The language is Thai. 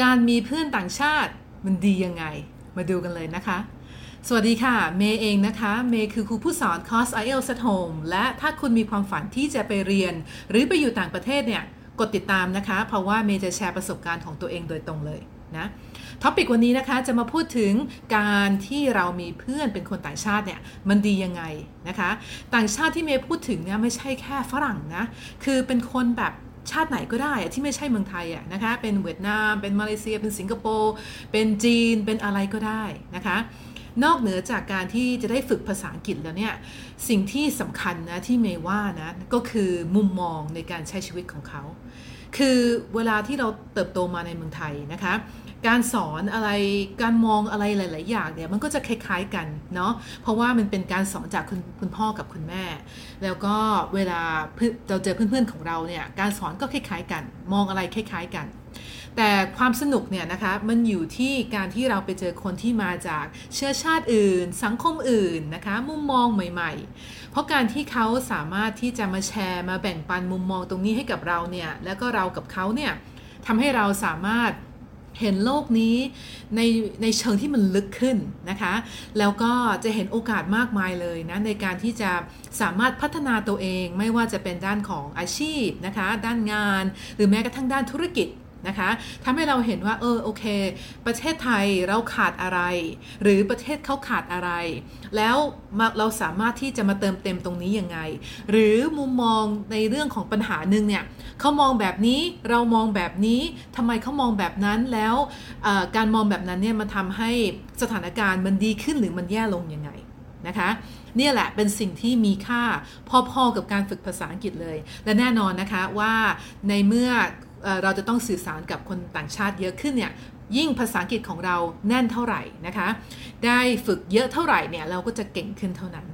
การมีเพื่อนต่างชาติมันดียังไง มาดูกันเลยนะคะ สวัสดีค่ะ เมย์เองนะคะ เมย์คือครูผู้สอนคอร์ส IELTS at Home และถ้าคุณมีความฝันที่จะไปเรียน หรือไปอยู่ต่างประเทศเนี่ย กดติดตามนะคะ เพราะว่าเมย์จะแชร์ประสบการณ์ของตัวเองโดยตรงเลยนะ topic วันนี้นะคะจะมาพูดถึงการที่เรามีเพื่อนเป็นคนต่างชาติเนี่ยมันดียังไงนะคะ ต่างชาติที่เมย์พูดถึงเนี่ยไม่ใช่แค่ฝรั่งนะ คือเป็นคนแบบ ชาติไหนก็ได้อะที่ไม่ใช่เมืองไทยอะนะคะเป็นเวียดนาม เป็นมาเลเซีย เป็นสิงคโปร์เป็นจีนเป็นอะไรก็ได้นะคะนอกเหนือจากการที่จะได้ฝึกภาษาอังกฤษแล้วเนี่ยสิ่งที่สำคัญนะที่เมย์ว่านะก็คือมุมมองในการใช้ชีวิตของเขา คือเวลาที่เราเติบโตมาในเมืองไทยนะคะการสอนอะไรการมองอะไรหลาย ๆ อย่างเนี่ยมันก็จะคล้าย ๆ กันเนาะเพราะว่ามันเป็นการสอนจากคุณคุณพ่อกับคุณแม่ แล้วก็เวลาเราเจอเพื่อน ๆ ของเราเนี่ยการสอนก็คล้าย ๆ กัน มองอะไรคล้าย ๆ กันแต่ความสนุกเนี่ยนะคะมันอยู่ที่การที่เราไปเจอคนที่มาจากเชื้อชาติอื่น สังคมอื่นนะคะ มุมมองใหม่ ๆ เพราะการที่เขาสามารถที่จะมาแชร์มาแบ่งปันมุมมองตรงนี้ให้กับเราเนี่ยแล้วก็เรากับเขาเนี่ยทำให้เราสามารถ เห็นโลกนี้ในในเชิงที่มันลึกขึ้นนะคะ แล้วก็จะเห็นโอกาสมากมายเลยนะในการที่จะสามารถพัฒนาตัวเองไม่ว่าจะเป็นด้านของอาชีพนะคะ ด้านงาน หรือแม้กระทั่งด้านธุรกิจ นะคะทำให้เราเห็นว่าเออโอเค ประเทศไทยเราขาดอะไร หรือประเทศเขาขาดอะไร แล้วเราสามารถที่จะมาเติมเต็มตรงนี้ยังไง หรือมุมมองในเรื่องของปัญหาหนึ่งเนี่ยเขามองแบบนี้เรามองแบบนี้ทำไมเขามองแบบนั้นแล้วการมองแบบนั้นเนี่ยมันทำให้สถานการณ์มันดีขึ้นหรือมันแย่ลงยังไงนะคะนี่แหละเป็นสิ่งที่มีค่าพอๆกับการฝึกภาษาอังกฤษเลย และแน่นอนนะคะว่าในเมื่อ เราจะต้องสื่อสารกับคนต่างชาติเยอะขึ้นเนี่ยยิ่งภาษาอังกฤษของเราแน่นเท่าไหร่นะคะ ได้ฝึกเยอะเท่าไหร่เนี่ยเราก็จะเก่งขึ้นเท่านั้น